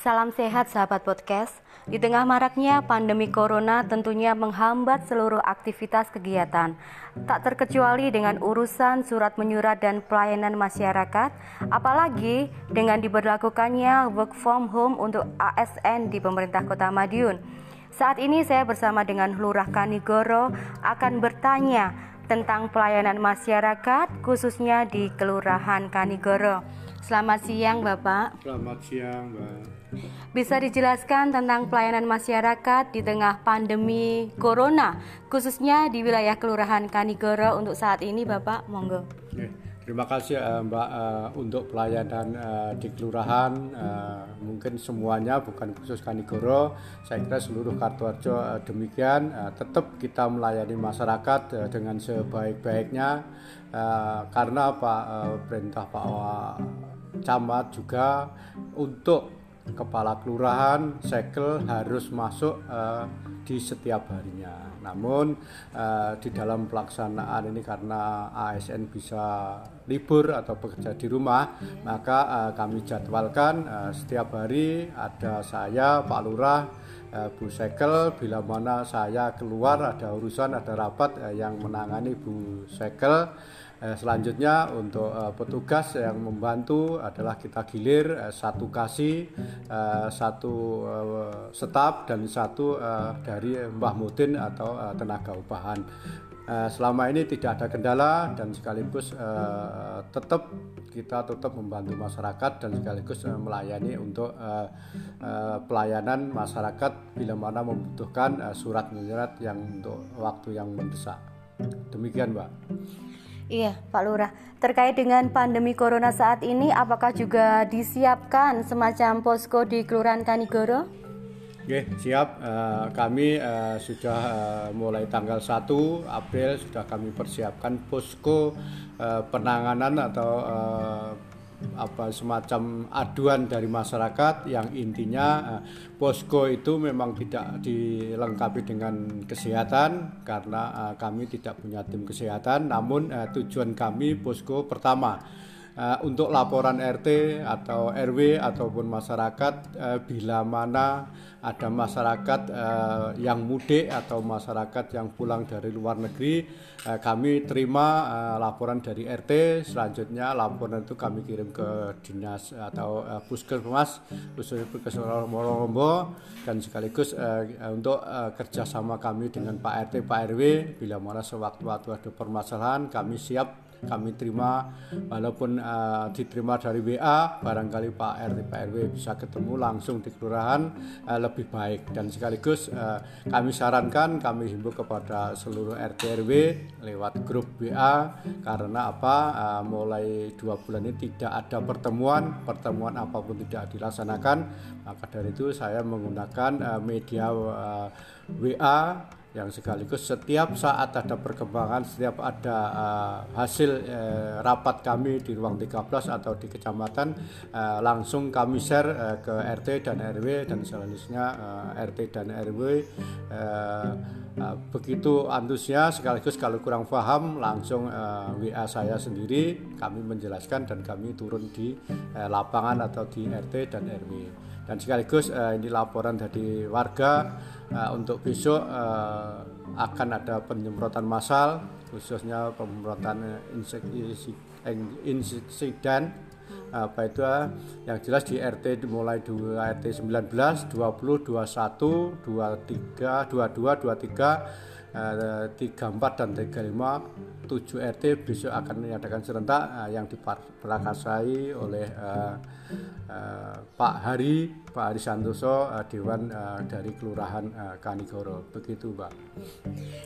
Salam sehat sahabat podcast. Di tengah maraknya pandemi corona tentunya menghambat seluruh aktivitas kegiatan. Tak terkecuali dengan urusan surat menyurat dan pelayanan masyarakat, apalagi dengan diberlakukannya work from home untuk ASN di pemerintah Kota Madiun. Saat ini saya bersama dengan Lurah Kanigoro akan bertanya tentang pelayanan masyarakat khususnya di Kelurahan Kanigoro. Selamat siang Bapak. Selamat siang Mbak. Bisa dijelaskan tentang pelayanan masyarakat di tengah pandemi Corona, khususnya di wilayah Kelurahan Kanigoro untuk saat ini Bapak, monggo. Terima kasih uh, Mbak uh, untuk pelayanan uh, di kelurahan. Mungkin semuanya bukan khusus Kanigoro. Saya kira seluruh Kartuarjo demikian. Tetap kita melayani masyarakat dengan sebaik-baiknya karena Pak perintah Pak Camat juga untuk kepala kelurahan segel harus masuk uh, di setiap harinya. Namun uh, di dalam pelaksanaan ini karena ASN bisa libur atau bekerja di rumah, maka uh, kami jadwalkan uh, setiap hari ada saya Pak Lurah Bu Segel bila mana saya keluar ada urusan ada rapat yang menangani Bu Segel Eh, selanjutnya untuk eh, petugas yang membantu adalah kita gilir eh, satu kasih, eh, satu eh, staf dan satu eh, dari Mbah Mudin atau eh, tenaga upahan. Eh, selama ini tidak ada kendala dan sekaligus eh, tetap kita tetap membantu masyarakat dan sekaligus eh, melayani untuk eh, eh, pelayanan masyarakat bila mana membutuhkan eh, surat menyurat yang untuk waktu yang mendesak. Demikian, Mbak. Iya, Pak Lurah. Terkait dengan pandemi corona saat ini, apakah juga disiapkan semacam posko di Kelurahan Kanigoro? Oke, siap. Uh, kami uh, sudah uh, mulai tanggal 1 April sudah kami persiapkan posko penanganan atau apa semacam aduan dari masyarakat yang intinya posko itu memang tidak dilengkapi dengan kesehatan karena kami tidak punya tim kesehatan namun tujuan kami posko pertama uh, untuk laporan RT atau RW ataupun masyarakat uh, bila mana ada masyarakat uh, yang mudik atau masyarakat yang pulang dari luar negeri uh, kami terima uh, laporan dari RT selanjutnya laporan itu kami kirim ke dinas atau uh, puskesmas puskesmas Morombo dan sekaligus uh, untuk uh, kerjasama kami dengan Pak RT Pak RW bila mana sewaktu-waktu ada permasalahan kami siap kami terima walaupun uh, diterima dari WA barangkali Pak RT Pak RW bisa ketemu langsung di kelurahan uh, lebih baik. Dan sekaligus uh, kami sarankan kami himbau kepada seluruh RT RW lewat grup WA karena apa? Uh, mulai dua bulan ini tidak ada pertemuan pertemuan apa pun tidak dilaksanakan. Maka dari itu saya menggunakan uh, media uh, WA yang sekaligus setiap saat ada perkembangan, setiap ada uh, hasil uh, rapat kami di ruang 13 atau di kecamatan uh, langsung kami share uh, ke RT dan RW dan selanjutnya uh, RT dan RW uh, uh, begitu antusias sekaligus kalau kurang paham langsung uh, WA saya sendiri kami menjelaskan dan kami turun di uh, lapangan atau di RT dan RW dan sekaligus uh, ini laporan dari warga uh, untuk besok uh, akan ada penyemprotan massal khususnya penyemprotan insiden apa itu yang jelas di RT mulai 2 RT 19 20 21 23 22 23 34 dan 35 7 RT besok akan diadakan serentak yang diperakasai oleh uh, uh, Pak Hari, Pak Hari Santoso, uh, Dewan uh, dari Kelurahan uh, Kanigoro. Begitu, Pak.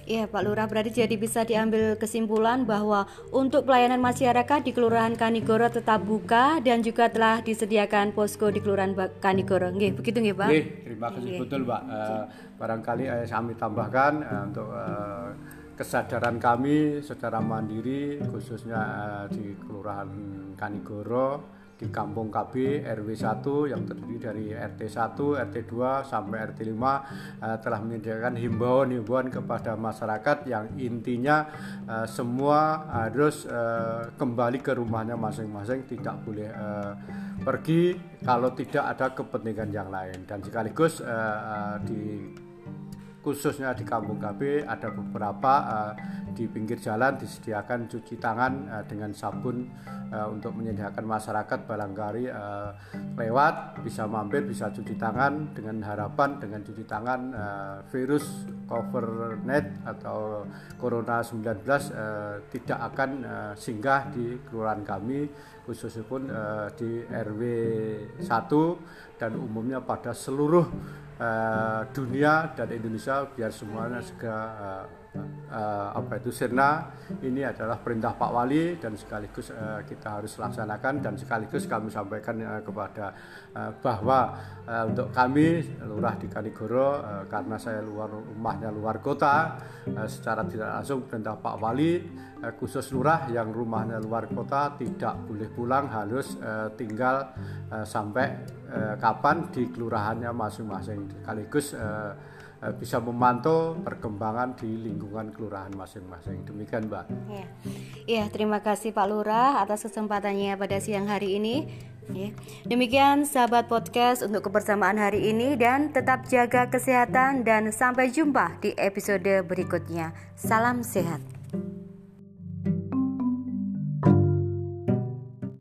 Iya, Pak Lurah. Berarti jadi bisa diambil kesimpulan bahwa untuk pelayanan masyarakat di Kelurahan Kanigoro tetap buka dan juga telah disediakan posko di Kelurahan Kanigoro. Nggih, begitu nggih, Pak? Nggih, terima kasih Nggih. betul, Pak. Uh, barangkali uh, kami tambahkan uh, untuk uh, kesadaran kami secara mandiri khususnya uh, di Kelurahan Kanigoro di Kampung KB RW 1 yang terdiri dari RT 1, RT 2 sampai RT 5 uh, telah menyediakan himbauan-himbauan kepada masyarakat yang intinya uh, semua harus uh, kembali ke rumahnya masing-masing tidak boleh uh, pergi kalau tidak ada kepentingan yang lain. Dan sekaligus uh, uh, di khususnya di Kampung KB ada beberapa uh, di pinggir jalan disediakan cuci tangan uh, dengan sabun uh, untuk menyediakan masyarakat barangkali uh, lewat bisa mampir bisa cuci tangan dengan harapan dengan cuci tangan uh, virus cover net atau corona 19 uh, tidak akan uh, singgah di kelurahan kami khususnya pun uh, di RW 1 dan umumnya pada seluruh uh, dunia dan Indonesia biar semuanya segera uh, uh, apa itu sirna ini adalah perintah Pak Wali dan sekaligus uh, kita harus laksanakan dan sekaligus kami sampaikan uh, kepada uh, bahwa uh, untuk kami lurah di Kanigoro uh, karena saya luar rumahnya luar kota uh, secara tidak langsung perintah Pak Wali uh, khusus lurah yang rumahnya luar kota tidak boleh pulang harus uh, tinggal uh, sampai uh, kapan di kelurahannya masing-masing. Sekaligus uh, bisa memantau perkembangan di lingkungan kelurahan masing-masing. Demikian, Mbak. Ya. ya, terima kasih Pak Lurah atas kesempatannya pada siang hari ini. Ya. Demikian sahabat podcast untuk kebersamaan hari ini dan tetap jaga kesehatan dan sampai jumpa di episode berikutnya. Salam sehat.